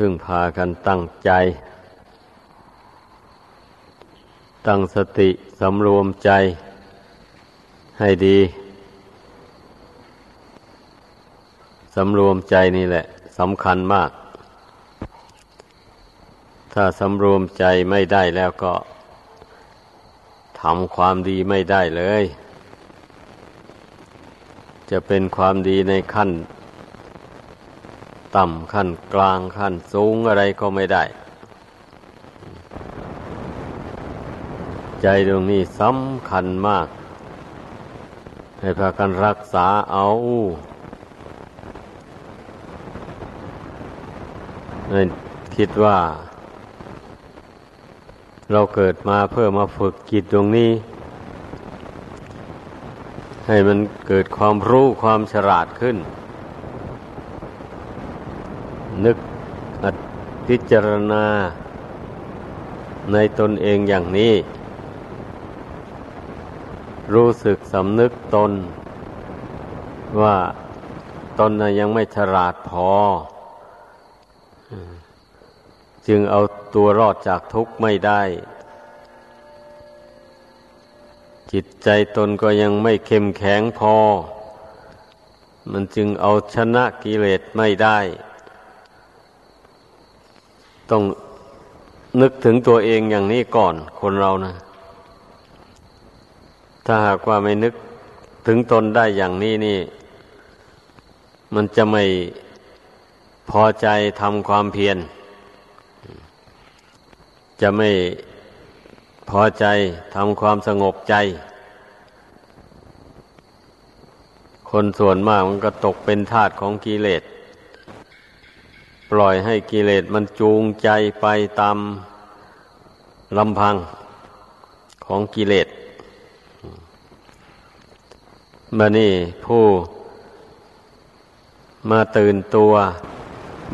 พึ่งพากันตั้งใจ ตั้งสติสำรวมใจให้ดี สำรวมใจนี่แหละสำคัญมาก ถ้าสำรวมใจไม่ได้แล้วก็ทำความดีไม่ได้เลย จะเป็นความดีในขั้น ต่ำขั้นกลางขั้นสูงอะไรก็ไม่ได้ ใจตรงนี้สำคัญมาก ให้พากันรักษาเอาคิดว่า เราเกิดมาเพื่อมาฝึกจิตตรงนี้ ให้มันเกิดความรู้ความฉลาดขึ้น นึกพิจารณาในตนเองอย่างนี้ รู้สึกสำนึกตน ว่าตนยังไม่ฉลาดพอ จึงเอาตัวรอดจากทุกข์ไม่ได้ จิตใจตนก็ยังไม่เข้มแข็งพอ มันจึงเอาชนะกิเลสไม่ได้ ต้องนึกถึงตัวเองอย่างนี้ก่อนคนเรานะ ถ้าหากว่าไม่นึกถึงตนได้อย่างนี้นี่ มันจะไม่พอใจทำความเพียร จะไม่พอใจทำความสงบใจ คนส่วนมากมันก็ตกเป็นทาสของกิเลส ปล่อยให้กิเลสมันจูงใจไปตามลำพังของกิเลสมานี่ผู้มาตื่นตัว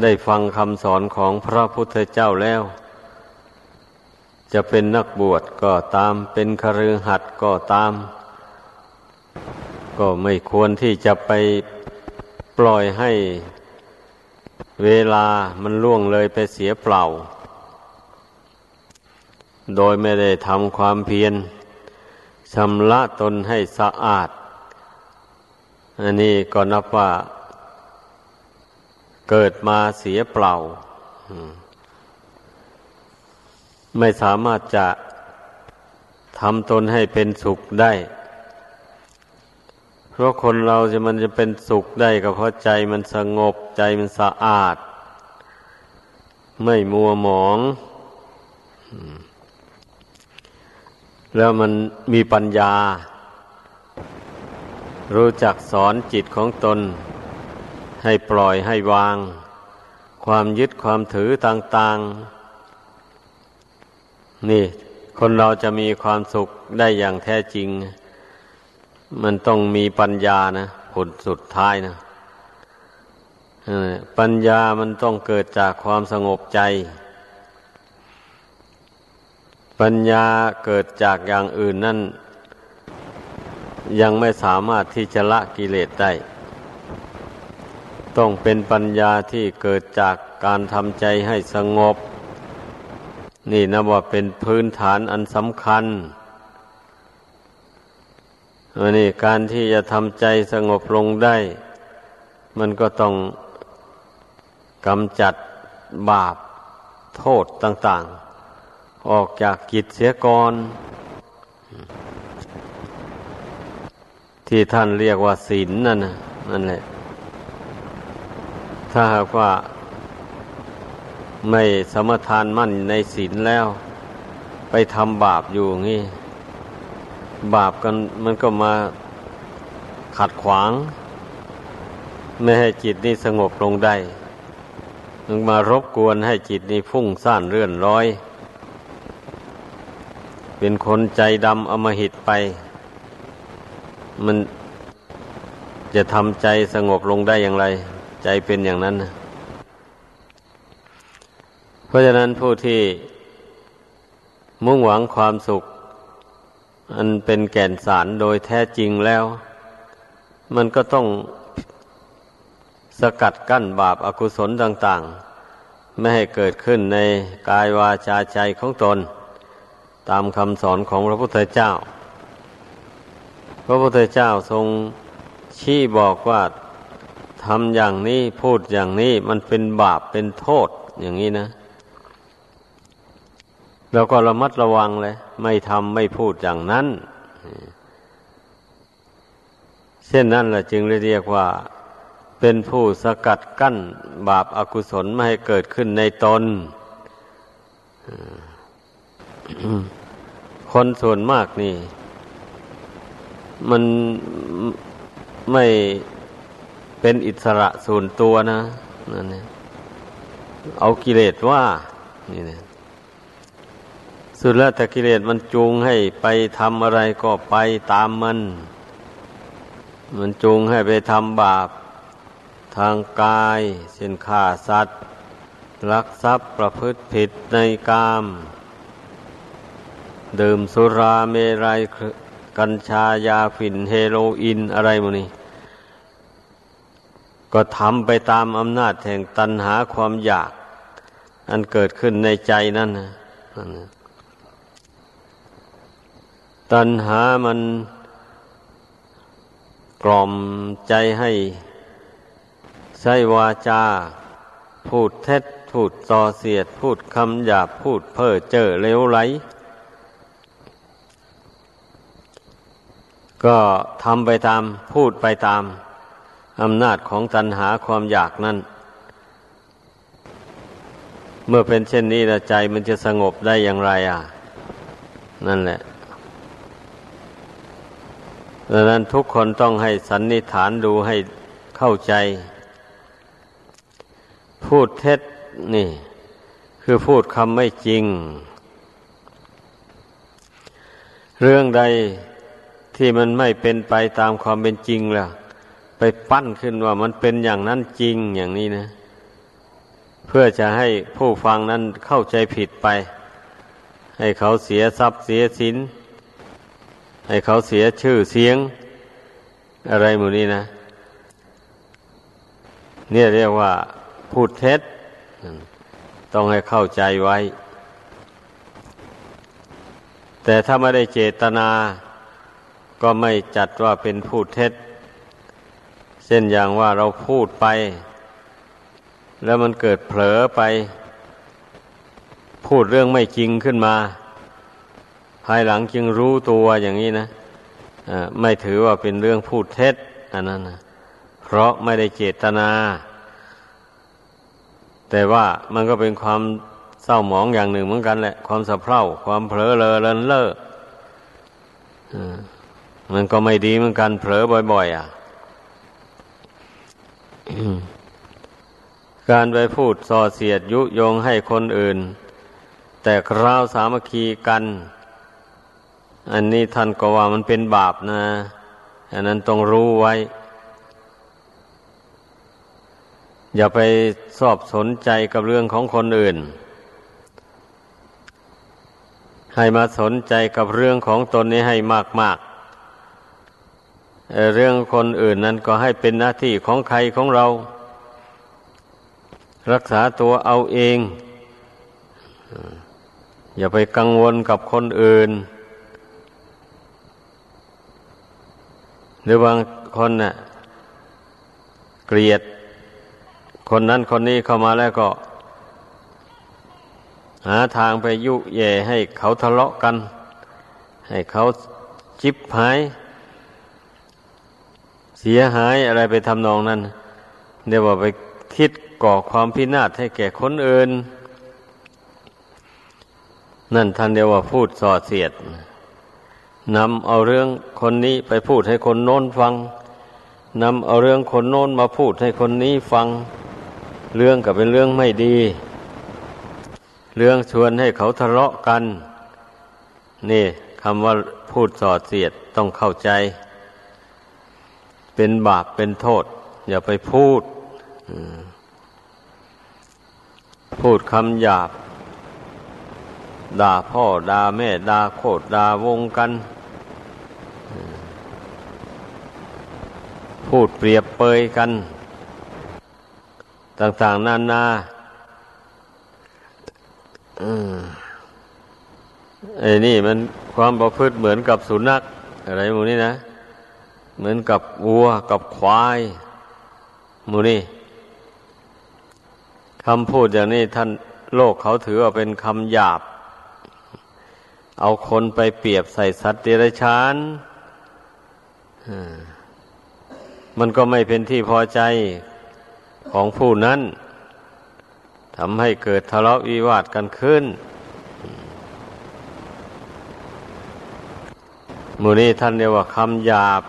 ได้ฟังคำสอนของพระพุทธเจ้าแล้ว จะเป็นนักบวชก็ตามเป็นคฤหัสถ์ก็ตาม ก็ไม่ควรที่จะไปปล่อยให้ เวลามันล่วงเลยไปเสียเปล่า โดยไม่ได้ทำความเพียรชำระตนให้สะอาด อันนี้ก็นับว่า เกิดมาเสียเปล่า ไม่สามารถจะทำตนให้เป็นสุขได้ เพราะคนเราจะมันจะเป็นสุขได้ก็เพราะใจมันสงบใจมันสะอาด ไม่มัวหมอง แล้วมันมีปัญญา รู้จักสอนจิตของตน ให้ปล่อยให้วาง ความยึดความถือต่างๆ นี่ คนเราจะมีความสุขได้อย่างแท้จริง มันต้องมีปัญญานะผลสุดท้ายนะปัญญามันต้องเกิดจากความสงบใจ ปัญญาเกิดจากอย่างอื่นนั่น ยังไม่สามารถที่จะละกิเลสได้ ต้องเป็นปัญญาที่เกิดจากการทำใจให้สงบ นี่นะว่าเป็นพื้นฐานอันสำคัญ อันนี้การที่จะทำใจสงบลงได้ มันก็ต้องกำจัดบาปโทษต่าง ๆ ออกจากกิจเสียก่อน ที่ท่านเรียกว่าศีลนั่นนะนั่นแหละ ถ้าหากว่าไม่สมทานมั่นในศีลแล้ว ไปทำบาปอยู่งี้ บาปกันมันก็มาขัดขวาง ไม่ให้จิตนี้สงบลงได้มันมารบกวนให้จิตนี้ฟุ้งซ่านเรื่อนร้อย เป็นคนใจดำอมหิตไป มันจะทำใจสงบลงได้อย่างไร ใจเป็นอย่างนั้น เพราะฉะนั้นผู้ที่มุ่งหวังความสุข อันเป็นแก่นสารโดยแท้จริงแล้ว มันก็ต้องสกัดกั้นบาปอากุศลต่าง ๆ ไม่ให้เกิดขึ้นในกายวาจาใจของตน ตามคำสอนของพระพุทธเจ้า พระพุทธเจ้าทรงชี้บอกว่าทำอย่างนี้พูดอย่างนี้มันเป็นบาปเป็นโทษอย่างนี้นะ แล้วก็ระมัดระวังเลย ไม่ทำไม่พูดอย่างนั้น เช่นนั้นแหละจึงเรียกว่า เป็นผู้สกัดกั้นบาปอากุศลไม่ให้เกิดขึ้นในตน คนส่วนมากนี่ มันไม่เป็นอิสระส่วนตัวนะนั่นเนี่ยเอากิเลสว่า นี่เนี่ย สุดแล้วแต่กิเลสมันจูงให้ไปทำอะไรก็ไปตามมัน มันจูงให้ไปทำบาป ทางกายเช่นฆ่าสัตว์ ลักทรัพย์ประพฤติผิดในกาม ดื่มสุราเมรัยกัญชายาฝิ่นเฮโรอีนอะไรมนี่ก็ทำไปตามอำนาจแห่งตัณหาความอยาก อันเกิดขึ้นในใจนั่นนะ ตัณหามันกล่อมใจให้ใช้วาจา พูดเท็จพูดส่อเสียด พูดคำหยาบพูดเพ้อเจ้อเลวไหล ก็ทำไปตามพูดไปตามอำนาจของตัณหาความอยากนั้นเมื่อเป็นเช่นนี้ละใจมันจะสงบได้อย่างไรอะ นั่นแหละ ดังนั้นทุกคนต้องให้สันนิษฐานดูให้เข้าใจ พูดเท็จนี่ คือพูดคำไม่จริง เรื่องใดที่มันไม่เป็นไปตามความเป็นจริงล่ะ ไปปั้นขึ้นว่ามันเป็นอย่างนั้นจริงอย่างนี้นะ เพื่อจะให้ผู้ฟังนั้นเข้าใจผิดไป ให้เขาเสียทรัพย์เสียสิน ให้เขาเสียชื่อเสียง อะไรหมดนี้นะ เนี่ยเรียกว่าพูดเท็จ ต้องให้เข้าใจไว้ แต่ถ้าไม่ได้เจตนา ก็ไม่จัดว่าเป็นพูดเท็จ เช่นอย่างว่าเราพูดไป แล้วมันเกิดเผลอไป พูดเรื่องไม่จริงขึ้นมา ภายหลังจึงรู้ตัวอย่างนี้นะะไม่ถือว่าเป็นเรื่องพูดเท็จอันนั้นนะเพราะไม่ได้เจตนา แต่ว่ามันก็เป็นความเศร้าหมองอย่างหนึ่งเหมือนกันแหละ ความสะเพร่า ความเผลอเลอเลินเล่อมันก็ไม่ดีเหมือนกันเผลอบ่อย ๆ อะ การไปพูดส่อเสียดยุยงให้คนอื่น แต่คราวสามัคคีกัน อันนี้ท่านก็ว่ามันเป็นบาปนะ อันนั้นต้องรู้ไว้ อย่าไปสอบสนใจกับเรื่องของคนอื่น ให้มาสนใจกับเรื่องของตนนี้ให้มากๆ เรื่องคนอื่นนั้นก็ให้เป็นหน้าที่ของใครของเรา รักษาตัวเอาเอง อย่าไปกังวลกับคนอื่น หรือบางคนน่ะ เกลียด คนนั้นคนนี้เข้ามาแล้วก็ หาทางไปยุแย่ให้เขาทะเลาะกัน ให้เขาจิบหาย เสียหายอะไรไปทำนองนั้นเดี๋ยวว่าไปคิดก่อความพินาศให้แก่คนอื่น นั่นท่านเดียวว่าพูดส่อเสียดน นำเอาเรื่องคนนี้ไปพูดให้คนโน้นฟังนำเอาเรื่องคนโน้นมาพูดให้คนนี้ฟัง เรื่องก็เป็นเรื่องไม่ดี เรื่องชวนให้เขาทะเลาะกัน นี่คำว่าพูดส่อเสียดต้องเข้าใจ เป็นบาปเป็นโทษ อย่าไปพูด พูดคำหยาบ ด่าพ่อด่าแม่ด่าโคตรด่าวงกัน พูดเปรียบเปยกัน ต่างๆนานาไอ้นี่มันความประพฤติเหมือนกับสุนัข อะไรมูนี่นะ เหมือนกับวัวกับควายมูนี่คำพูดอย่างนี้ท่านโลกเขาถือว่าเป็นคำหยาบ เอาคนไปเปรียบใส่สัตว์เดรัจฉานมันก็ไม่เป็นที่พอใจของผู้นั้นทำให้เกิดทะเลาะวิวาทกันขึ้นมูนี้ท่านเรียกว่าคำหยาบ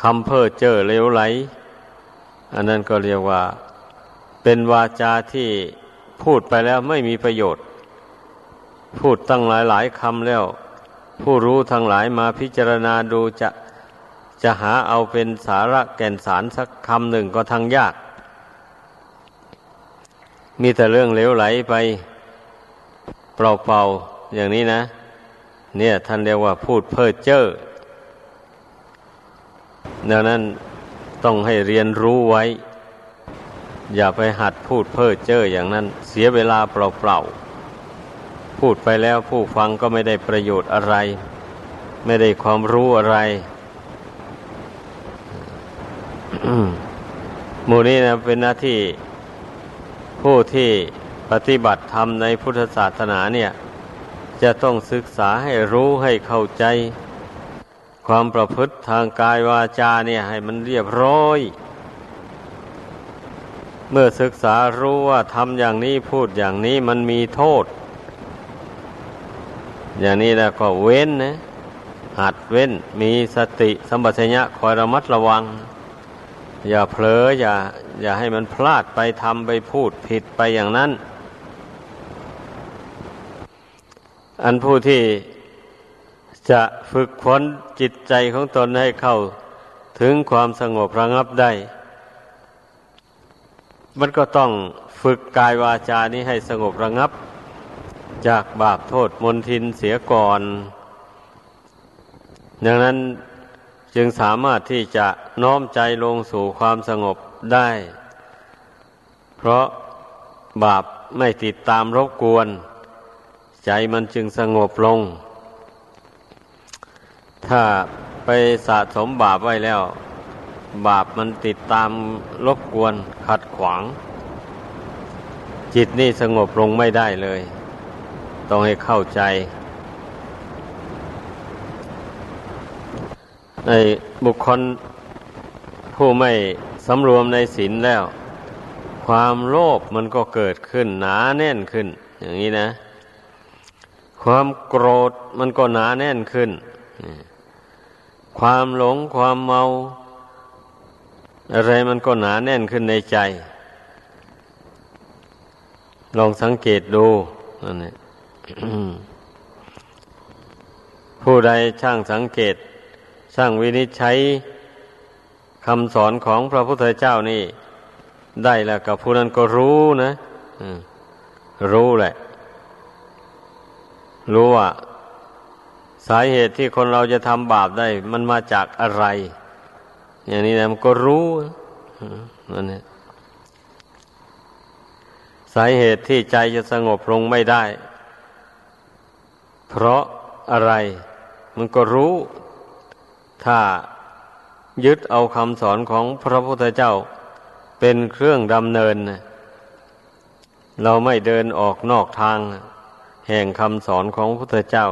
คำเพ้อเจ้อเลวไหล อันนั้นก็เรียกว่า เป็นวาจาที่ พูดไปแล้วไม่มีประโยชน์ พูดตั้งหลายหลายคำแล้ว ผู้รู้ทั้งหลายมาพิจารณาดูจะจะหาเอาเป็นสาระแก่นสารสักคำหนึ่งก็ทั้งยาก มีแต่เรื่องเลวไหลไปเปล่าๆอย่างนี้นะ เนี่ยท่านเรียกว่าพูดเพ้อเจ้อดังนั้นต้องให้เรียนรู้ไว้ อย่าไปหัดพูดเพ้อเจ้ออย่างนั้น เสียเวลาเปล่าๆ พูดไปแล้วผู้ฟังก็ไม่ได้ประโยชน์อะไร ไม่ได้ความรู้อะไรหมู่นี้นะเป็นหน้าที่ผู้ที่ปฏิบัติธรรมในพุทธศาสนาเนี่ย จะต้องศึกษาให้รู้ให้เข้าใจ ความประพฤติทางกายวาจาเนี่ย ให้มันเรียบร้อย เมื่อศึกษารู้ว่าทำอย่างนี้พูดอย่างนี้มันมีโทษ อย่างนี้แล้วก็เว้นนะหัดเว้นมีสติสัมปชัญญะคอยระมัดระวัง อย่าเผลออย่า อย่าให้มันพลาดไปทำไปพูดผิดไปอย่างนั้น อันผู้ที่จะฝึกฝนจิตใจของตนให้เข้าถึงความสงบระงับได้ มันก็ต้องฝึกกายวาจานี้ให้สงบระงับ จากบาปโทษมนทินเสียก่อน ดังนั้นจึงสามารถที่จะน้อมใจลงสู่ความสงบได้ เพราะบาปไม่ติดตามรบกวน ใจมันจึงสงบลง ถ้าไปสะสมบาปไว้แล้ว บาปมันติดตามรบกวนขัดขวาง จิตนี่สงบลงไม่ได้เลย ต้องให้เข้าใจในบุคคลผู้ไม่สำรวมในศีลแล้ว ความโลภมันก็เกิดขึ้นหนาแน่นขึ้น อย่างนี้นะ ความโกรธมันก็หนาแน่นขึ้น ความหลงความเมา อะไรมันก็หนาแน่นขึ้นในใจ ลองสังเกตดูนั่นแหละผู้ใดช่างสังเกต ช่างวินิจฉัยคำสอนของพระพุทธเจ้านี่ ได้แล้วกับผู้นั้นก็รู้นะรู้แหละ รู้ว่า สาเหตุที่คนเราจะทำบาปได้ มันมาจากอะไร อย่างนี้นะมันก็รู้นั่นเองสาเหตุที่ใจจะสงบลงไม่ได้ เพราะอะไร มันก็รู้ ถ้ายึดเอาคำสอนของพระพุทธเจ้า เป็นเครื่องดำเนิน เราไม่เดินออกนอกทาง แห่งคำสอนของพระพุทธเจ้า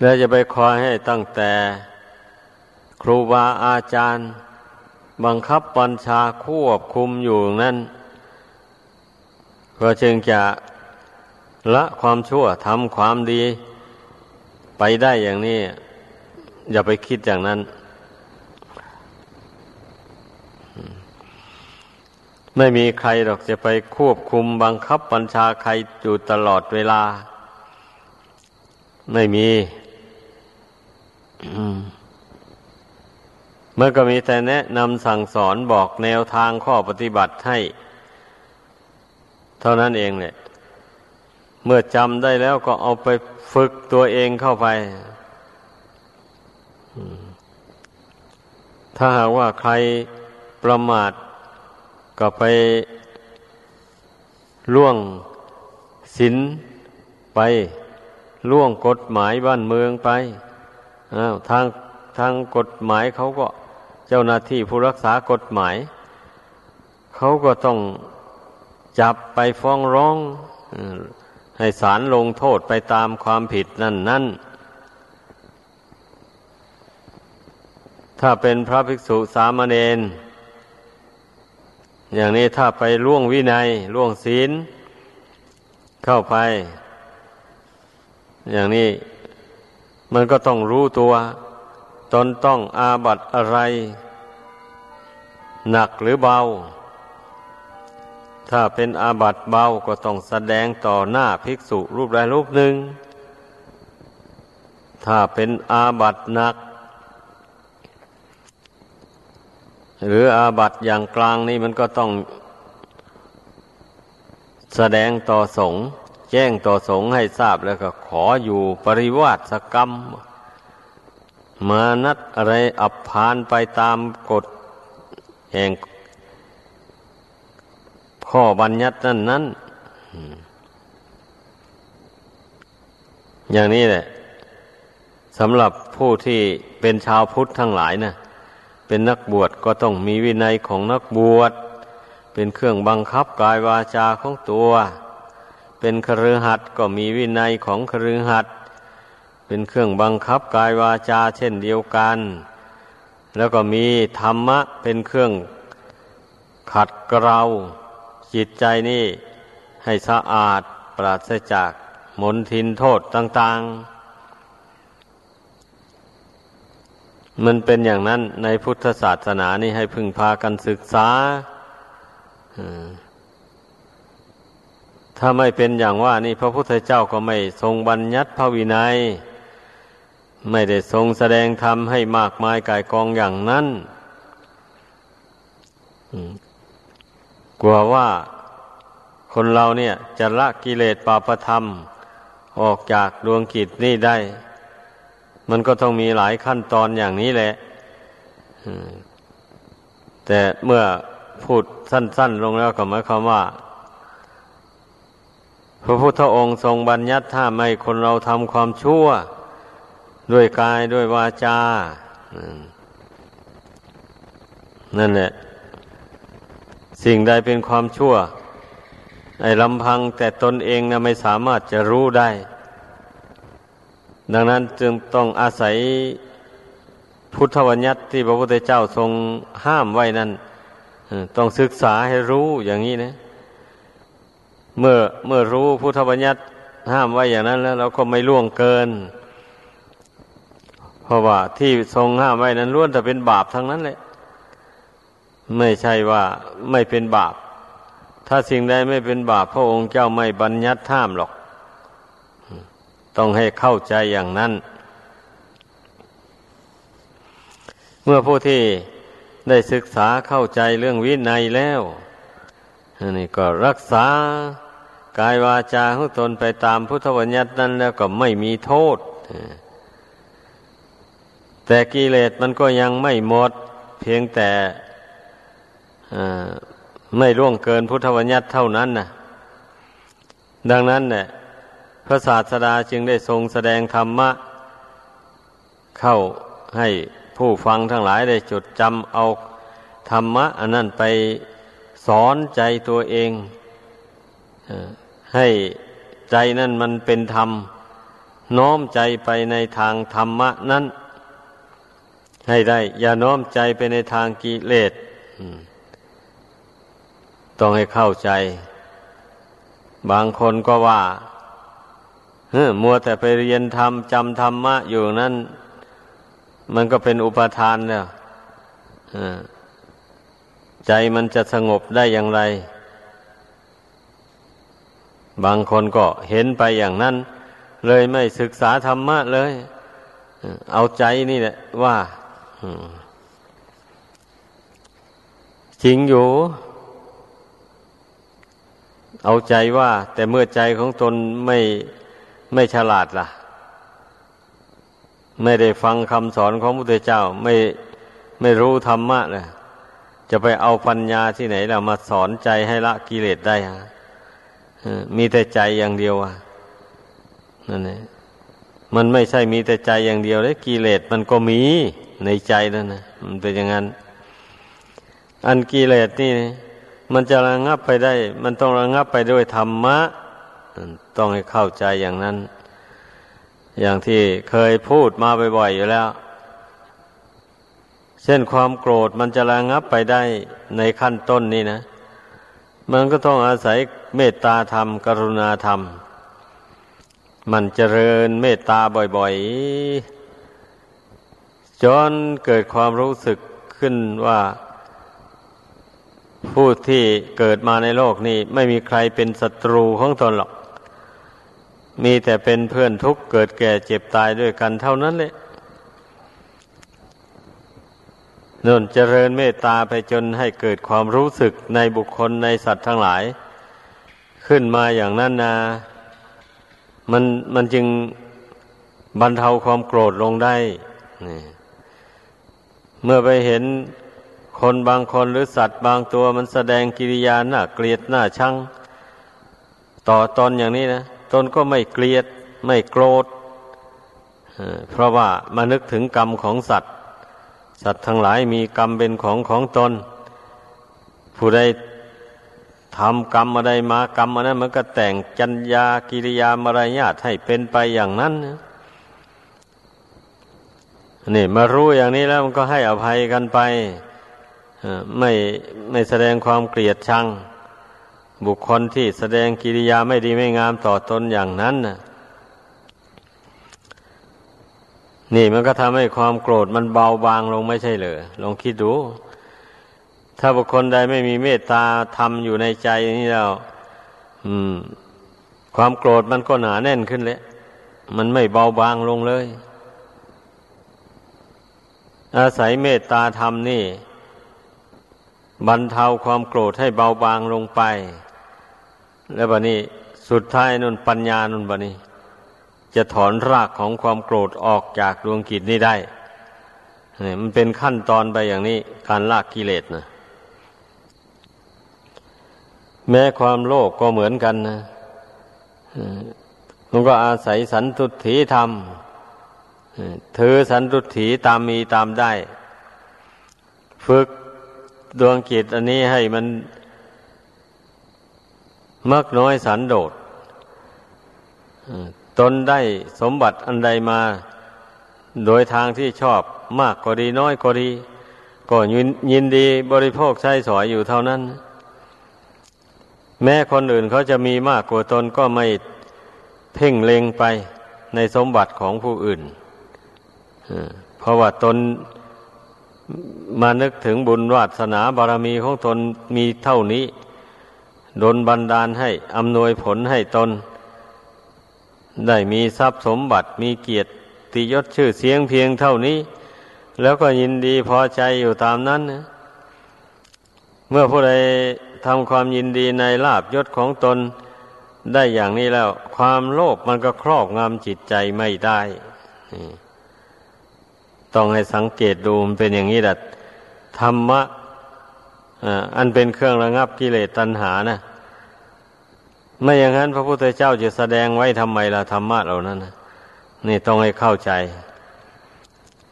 แล้วจะไปคอยให้ตั้งแต่ครูบาอาจารย์ บังคับบัญชาควบคุมอยู่นั้นก็จึงจะละความชั่วทำความดี ไปได้อย่างนี้ อย่าไปคิดอย่างนั้น ไม่มีใครหรอกจะไปควบคุมบังคับบัญชาใครอยู่ตลอดเวลา ไม่มี เมื่อก็มีแต่แนะนำสั่งสอนบอกแนวทางข้อปฏิบัติให้ เท่านั้นเองเนี่ย เมื่อจำได้แล้วก็เอาไปฝึกตัวเองเข้าไป ถ้าหากว่าใครประมาทก็ไปล่วงศีลไปล่วงกฎหมายบ้านเมืองไปอ้าวทางทางกฎหมายเขาก็ เจ้าหน้าที่ผู้รักษากฎหมาย เขาก็ต้องจับไปฟ้องร้องให้ศาลลงโทษไปตามความผิดนั่นนั่นถ้าเป็นพระภิกษุสามเณรอย่างนี้ถ้าไปล่วงวินัยล่วงศีล เข้าไป อย่างนี้มันก็ต้องรู้ตัว นต้องอาบัตอะไร หนักหรือเบา ถ้าเป็นอาบัตเบาก็ต้องแสดงต่อหน้าภิกษุรูปใดรูปหนึ่ง ถ้าเป็นอาบัตหนัก หรืออาบัตอย่างกลางนี่มันก็ต้อง แสดงต่อสงฆ์แจ้งต่อสงฆ์ให้ทราบแล้วก็ขออยู่ปริวาสกรรม มานัดอะไรอับพานไปตามกฎแห่งข้อบัญญัตินั้นนั้นอย่างนี้แหละสำหรับผู้ที่เป็นชาวพุทธทั้งหลายนะเป็นนักบวชก็ต้องมีวินัยของนักบวช เป็นเครื่องบังคับกายวาจาของตัว เป็นครือหัดก็มีวินัยของครือหัด เป็นเครื่องบังคับกายวาจาเช่นเดียวกัน แล้วก็มีธรรมะเป็นเครื่องขัดเกลาจิตใจนี่ให้สะอาดปราศจากมนทินโทษต่าง ๆ มันเป็นอย่างนั้นในพุทธศาสนานี่ให้พึงพากันศึกษาถ้าไม่เป็นอย่างว่านี่พระพุทธเจ้าก็ไม่ทรงบัญญัติพระวินัย ไม่ได้ทรงแสดงธรรมให้มากมายกายกองอย่างนั้นกลัวว่าคนเราเนี่ยจะละกิเลสปาประธรรม ออกจากดวงกิจนี่ได้ มันก็ต้องมีหลายขั้นตอนอย่างนี้แหละแต่เมื่อพูดสั้น ๆ ลงแล้วก็หมายความว่า พระพุทธองค์ทรงบัญญัติถ้าไม่คนเราทำความชั่ว ด้วยกายด้วยวาจา นั่นแหละ สิ่งใดเป็นความชั่ว ไอ้ลำพังแต่ตนเองนะไม่สามารถจะรู้ได้ ดังนั้นจึงต้องอาศัยพุทธวัญญัติที่พระพุทธเจ้าทรงห้ามไว้นั้นต้องศึกษาให้รู้อย่างนี้นะ เมื่อเมื่อรู้พุทธบัญญัติห้ามไว้อย่างนั้นแล้ว เราก็ไม่ล่วงเกิน เพราะว่าที่ทรงห้ามไว้นั้นล้วนแต่เป็นบาปทั้งนั้นเลยไม่ใช่ว่าไม่เป็นบาป ถ้าสิ่งใดไม่เป็นบาป พระองค์เจ้าไม่บัญญัติห้ามหรอก ต้องให้เข้าใจอย่างนั้น เมื่อผู้ที่ได้ศึกษาเข้าใจเรื่องวินัยแล้วนี่ก็รักษากายวาจาของตนไปตามพุทธวัญญัตินั้นแล้วก็ไม่มีโทษ แต่กิเลสมันก็ยังไม่หมด เพียงแต่ไม่ล่วงเกินพุทธวัญญัติเท่านั้นนะดังนั้นเนี่ยพระศาสดาจึงได้ทรงแสดงธรรมะ เข้าให้ผู้ฟังทั้งหลายได้จดจำเอาธรรมะ อันนั้นไปสอนใจตัวเองให้ใจนั่นมันเป็นธรรม น้อมใจไปในทางธรรมะนั้น ให้ได้ อย่าน้อมใจไปในทางกิเลสต้องให้เข้าใจ บางคนก็ว่าเฮ้มัวแต่ไปเรียนธรรมจำธรรมะอยู่นั่น มันก็เป็นอุปทานแล้วใจมันจะสงบได้อย่างไร บางคนก็เห็นไปอย่างนั้น เลยไม่ศึกษาธรรมะเลย เอาใจนี่แหละว่า จริงอยู่ เอาใจว่า แต่เมื่อใจของตนไม่ไม่ฉลาดล่ะ ไม่ได้ฟังคำสอนของพระพุทธเจ้า ไม่ไม่รู้ธรรมะเลยจะไปเอาปัญญาที่ไหนเรามาสอนใจให้ละกิเลสได้ฮะมีแต่ใจอย่างเดียวอะนั่นเองมันไม่ใช่มีแต่ใจอย่างเดียวเลยกิเลสมันก็มี ในใจนั่นนะมันเป็นอย่างนั้น อันกิเลสนี่ มันจะระงับไปได้ มันต้องระงับไปด้วยธรรมะ ต้องให้เข้าใจอย่างนั้น อย่างที่เคยพูดมาบ่อยๆอยู่แล้ว เช่นความโกรธมันจะระงับไปได้ในขั้นต้นนี่นะ มันก็ต้องอาศัยเมตตาธรรม กรุณาธรรม มันเจริญเมตตาบ่อยๆ จนเกิดความรู้สึกขึ้นว่า ผู้ที่เกิดมาในโลกนี้ ไม่มีใครเป็นศัตรูของตนหรอก มีแต่เป็นเพื่อนทุกข์เกิดแก่เจ็บตายด้วยกันเท่านั้นแหละน่นเจริญเมตตาไปจนให้เกิดความรู้สึกในบุคคลในสัตว์ทั้งหลาย ขึ้นมาอย่างนั้นนะมันมันจึงบรรเทาความโกรธลงได้นี่ เมื่อไปเห็นคนบางคนหรือสัตว์บางตัวมันแสดงกิริยาหน้าเกลียดหน้าชังต่อตอนอย่างนี้นะตนก็ไม่เกลียดไม่โกรธเพราะว่ามานึกถึงกรรมของสัตว์ สัตว์ทั้งหลายมีกรรมเป็นของของตน ผู้ใดทำกรรมอะไรมากรรมอันนั้นมันก็แต่งจัญญากิริยามารยาทให้เป็นไปอย่างนั้นนี่ นี่มารู้อย่างนี้แล้วมันก็ให้อภัยกันไปไม่ไม่แสดงความเกลียดชัง บุคคลที่แสดงกิริยาไม่ดีไม่งามต่อตนอย่างนั้นน่ะนี่มันก็ทำให้ความโกรธมันเบาบางลงไม่ใช่เหรอลองคิดดู ถ้าบุคคลใดไม่มีเมตตาทำอยู่ในใจนี่แล้วอืมความโกรธมันก็หนาแน่นขึ้นเลยมันไม่เบาบางลงเลย อาศัยเมตตาธรรมนี่ บรรเทาความโกรธให้เบาบางลงไป แล้วบะนี้สุดท้ายนุนปัญญานุนบะนี้ จะถอนรากของความโกรธออกจากดวงกิจนี้ได้มันเป็นขั้นตอนไปอย่างนี้การลากกิเลสนะแม้ความโลภกก็เหมือนกันนะมันก็อาศัยสันตุถีธรรม ถือสันตุถีตามมีตามได้ ฝึกดวงกิจอันนี้ให้มันมักน้อยสันโดษตนได้สมบัติอันใดมา โดยทางที่ชอบมากก็ดีน้อยก็ดี ก็ยินดีบริโภคใช้สอยอยู่เท่านั้น แม้คนอื่นเขาจะมีมากกว่าตนก็ไม่เพ่งเล็งไปในสมบัติของผู้อื่น เพราะว่าตนมานึกถึงบุญวาสนาบารมีของตนมีเท่านี้ดนบันดาลให้อำนวยผลให้ตน ได้มีทรัพย์สมบัติมีเกียรติยศชื่อเสียงเพียงเท่านี้ แล้วก็ยินดีพอใจอยู่ตามนั้นนะเมื่อผู้ใดทำความยินดีในลาบยศของตนได้อย่างนี้แล้ว ความโลภมันก็ครอบงำจิตใจไม่ได้ ต้องให้สังเกตดูมันเป็นอย่างนี้แหละธรรมะอันเป็นเครื่องระงับกิเลสตัณหานะไม่อย่างนั้นพระพุทธเจ้าจะแสดงไว้ทำไมล่ะธรรมะเหล่านั้นนี่ต้องให้เข้าใจ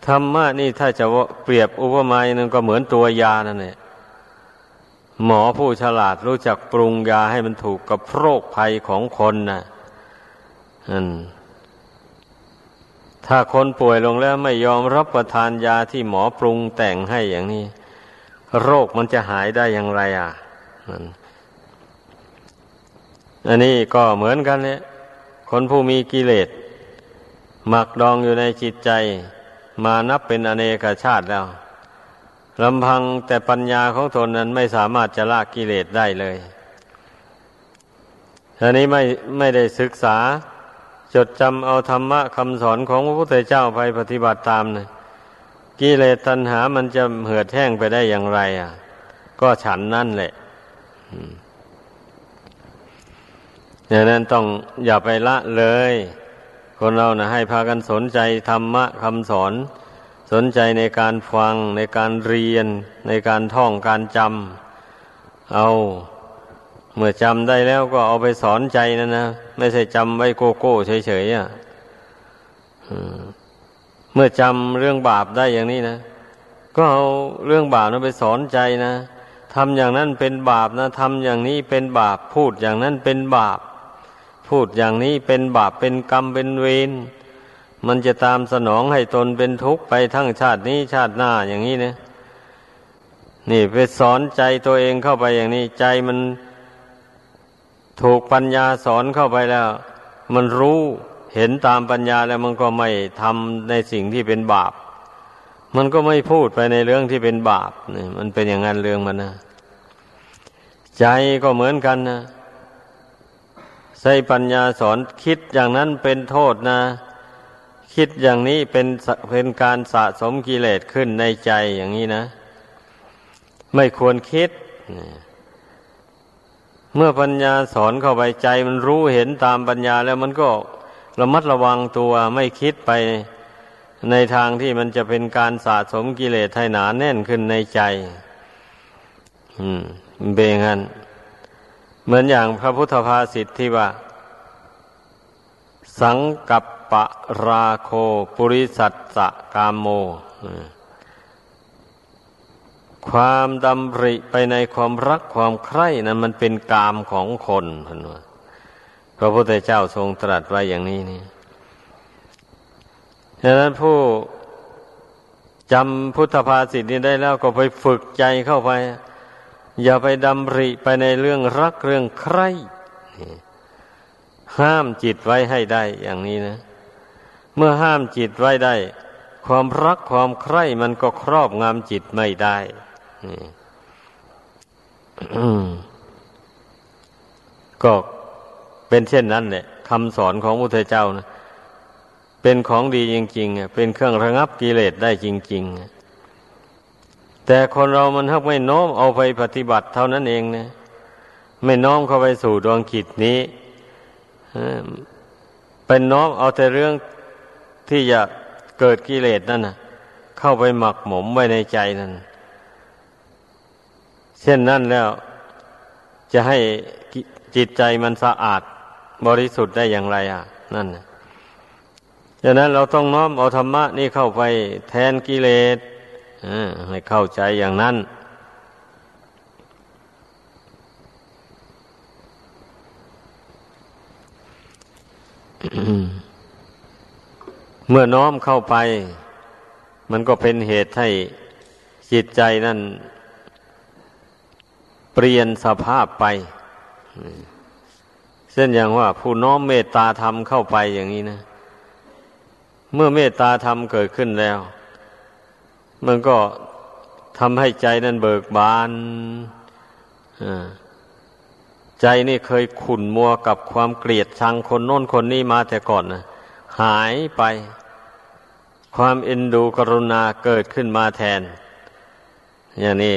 ธรรมะนี่ถ้าจะเปรียบอุปมาหนึ่งก็เหมือนตัวยานั่นแหละหมอผู้ฉลาดรู้จักปรุงยาให้มันถูกกับโรคภัยของคนนะอัน ถ้าคนป่วยลงแล้วไม่ยอมรับประทานยาที่หมอปรุงแต่งให้อย่างนี้ โรคมันจะหายได้อย่างไรอะอันนี้ก็เหมือนกันเนี่ยคนผู้มีกิเลสหมักดองอยู่ในจิตใจ มานับเป็นอเนกชาติแล้วลำพังแต่ปัญญาของตนนั้นไม่สามารถจะละกิเลสได้เลยอันนี้ไม่ไม่ได้ศึกษา จดจำเอาธรรมะคำสอนของพระพุทธเจ้าไปปฏิบัติตามนะกิเลสตัณหามันจะเหือดแห้งไปได้อย่างไร อะ ก็ฉันนั่นแหละดังนั้นต้องอย่าไปละเลย คนเรานะให้พากันสนใจธรรมะคำสอน สนใจในการฟังในการเรียน ในการท่องการจำเอา เมื่อจำได้แล้วก็เอาไปสอนใจนะนะ ไม่ใช่จำไว้โกโก้เฉยๆอะเมื่อจำเรื่องบาปได้อย่างนี้นะ ก็เอาเรื่องบาปนั้นไปสอนใจนะทำอย่างนั้นเป็นบาปนะทำอย่างนี้เป็นบาป พูดอย่างนั้นเป็นบาป พูดอย่างนี้เป็นบาปเป็นกรรมเป็นเวรมันจะตามสนองให้ตนเป็นทุกข์ไปทั้งชาตินี้ชาติหน้าอย่างนี้นะนี่ไปสอนใจตัวเองเข้าไปอย่างนี้ ใจมัน ถูกปัญญาสอนเข้าไปแล้ว มันรู้เห็นตามปัญญาแล้วมันก็ไม่ทำในสิ่งที่เป็นบาป มันก็ไม่พูดไปในเรื่องที่เป็นบาปนี่มันเป็นอย่างนั้นเรื่องมันนะใจก็เหมือนกันนะใช้ปัญญาสอนคิดอย่างนั้นเป็นโทษนะ คิดอย่างนี้เป็นเป็นการสะสมกิเลสขึ้นในใจอย่างนี้นะ ไม่ควรคิด เมื่อปัญญาสอนเข้าไปใจมันรู้เห็นตามปัญญาแล้วมันก็ระมัดระวังตัวไม่คิดไปในทางที่มันจะเป็นการสะสมกิเลสให้หนาแน่นขึ้นในใจ อืมเบงันเหมือนอย่างพระพุทธภาษิตที่ว่า สังกับปราโค ปุริสัตสะกามโม ความดำริไปในความรักความใคร่นั้นมันเป็นกามของคนพันว่าพระพุทธเจ้าทรงตรัสไว้อย่างนี้นี่ดังนั้นผู้จำพุทธภาษิตนี้ได้แล้วก็ไปฝึกใจเข้าไป อย่าไปดำริไปในเรื่องรักเรื่องใคร่ห้ามจิตไว้ให้ได้อย่างนี้นะ เมื่อห้ามจิตไว้ได้ ความรักความใคร่มันก็ครอบงำจิตไม่ได้ ก็เป็นเช่นนั้นแหละคำสอนของพุทธเจ้านะเป็นของดีจริงๆเป็นเครื่องระงับกิเลสได้จริง ๆ แต่คนเรามันทักไม่น้อมเอาไปปฏิบัติเท่านั้นเองนะไม่น้อมเข้าไปสู่ดวงจิตนี้เป็นน้อมเอาแต่เรื่องที่จะเกิดกิเลสนั่นนะเข้าไปหมักหมมไว้ในใจนั่น เช่นนั้นแล้ว จะให้จิตใจมันสะอาดบริสุทธิ์ได้อย่างไร อะ นั่นดังนั้นเราต้องน้อมเอาธรรมะนี่เข้าไปแทนกิเลสให้เข้าใจอย่างนั้นเมื่อน้อมเข้าไป มันก็เป็นเหตุให้จิตใจนั่น เปลี่ยนสภาพไปเช่นอย่างว่า ผู้น้อมเมตตาธรรมเข้าไปอย่างนี้นะ เมื่อเมตตาธรรมเกิดขึ้นแล้ว มันก็ทำให้ใจนั้นเบิกบานใจนี่เคยขุ่นมัวกับความเกลียดชังคนโน้นคนนี้มาแต่ก่อนนะหายไป ความเอ็นดูกรุณาเกิดขึ้นมาแทน อย่างนี้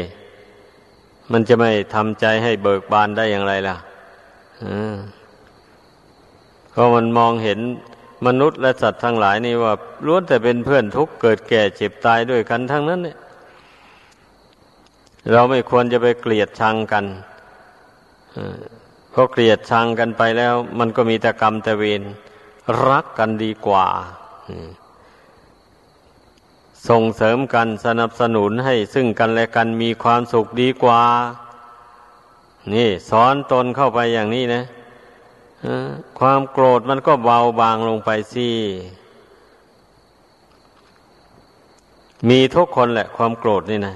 มันจะไม่ทำใจให้เบิกบานได้อย่างไรล่ะเพราะมันมองเห็นมนุษย์และสัตว์ทั้งหลายนี่ว่าล้วนแต่เป็นเพื่อนทุกข์เกิดแก่เจ็บตายด้วยกันทั้งนั้นเนี่ยเราไม่ควรจะไปเกลียดชังกันเพราะเกลียดชังกันไปแล้ว มันก็มีแต่กรรมแต่เวรรักกันดีกว่า ส่งเสริมกันสนับสนุนให้ซึ่งกันและกันมีความสุขดีกว่า นี่สอนตนเข้าไปอย่างนี้นะความโกรธมันก็เบาบางลงไปสิมีทุกคนแหละความโกรธนี่นะ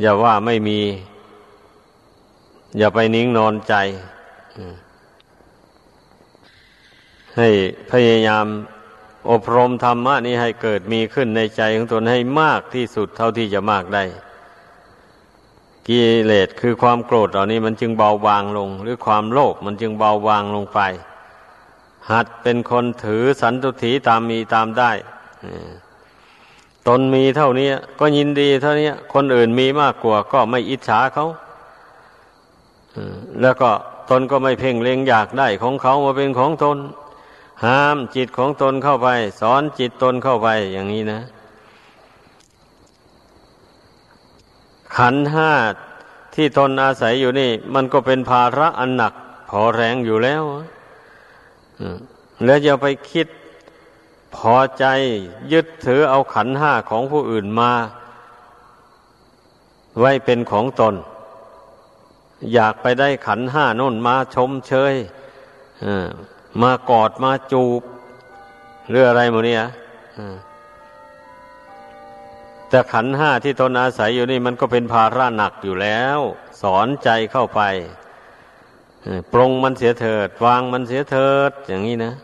อย่าว่าไม่มี อย่าไปนิ่งนอนใจ ให้พยายาม อบรมธรรมะนี้ให้เกิดมีขึ้นในใจของตนให้มากที่สุดเท่าที่จะมากได้ กิเลสคือความโกรธเหล่านี้มันจึงเบาบางลง หรือความโลภมันจึงเบาบางลงไป หัดเป็นคนถือสันตุถีตามมีตามได้ตนมีเท่านี้ก็ยินดีเท่านี้คนอื่นมีมากกว่าก็ไม่อิจฉาเขาแล้วก็ตนก็ไม่เพ่งเล็งอยากได้ของเขามาเป็นของตน ห้ามจิตของตนเข้าไป สอนจิตตนเข้าไปอย่างนี้นะ ขันห้าที่ตนอาศัยอยู่นี่ มันก็เป็นภาระอันหนัก พอแรงอยู่แล้วแล้วอย่าไปคิดพอใจยึดถือเอาขันห้าของผู้อื่นมา ไว้เป็นของตน อยากไปได้ขันห้าน่นมาชมเชยอ มากอดมาจูบหรืออะไรหมดเนี่ยแต่ขันห้าที่ตนอาศัยอยู่นี่มันก็เป็นภาระหนักอยู่แล้ว สอนใจเข้าไปปรงมันเสียเถิด วางมันเสียเถิด อย่างนี้นะ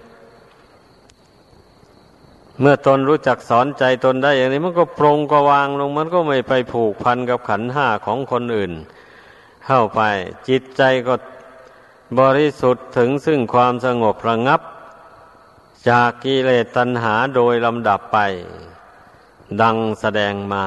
เมื่อตนรู้จักสอนใจตนได้อย่างนี้ มันก็ปรงก็วางลง มันก็ไม่ไปผูกพันกับขันห้าของคนอื่น เข้าไป จิตใจก็ บริสุทธิ์ถึงซึ่งความสงบระงับ จากกิเลสตัณหาโดยลำดับไป ดังแสดงมา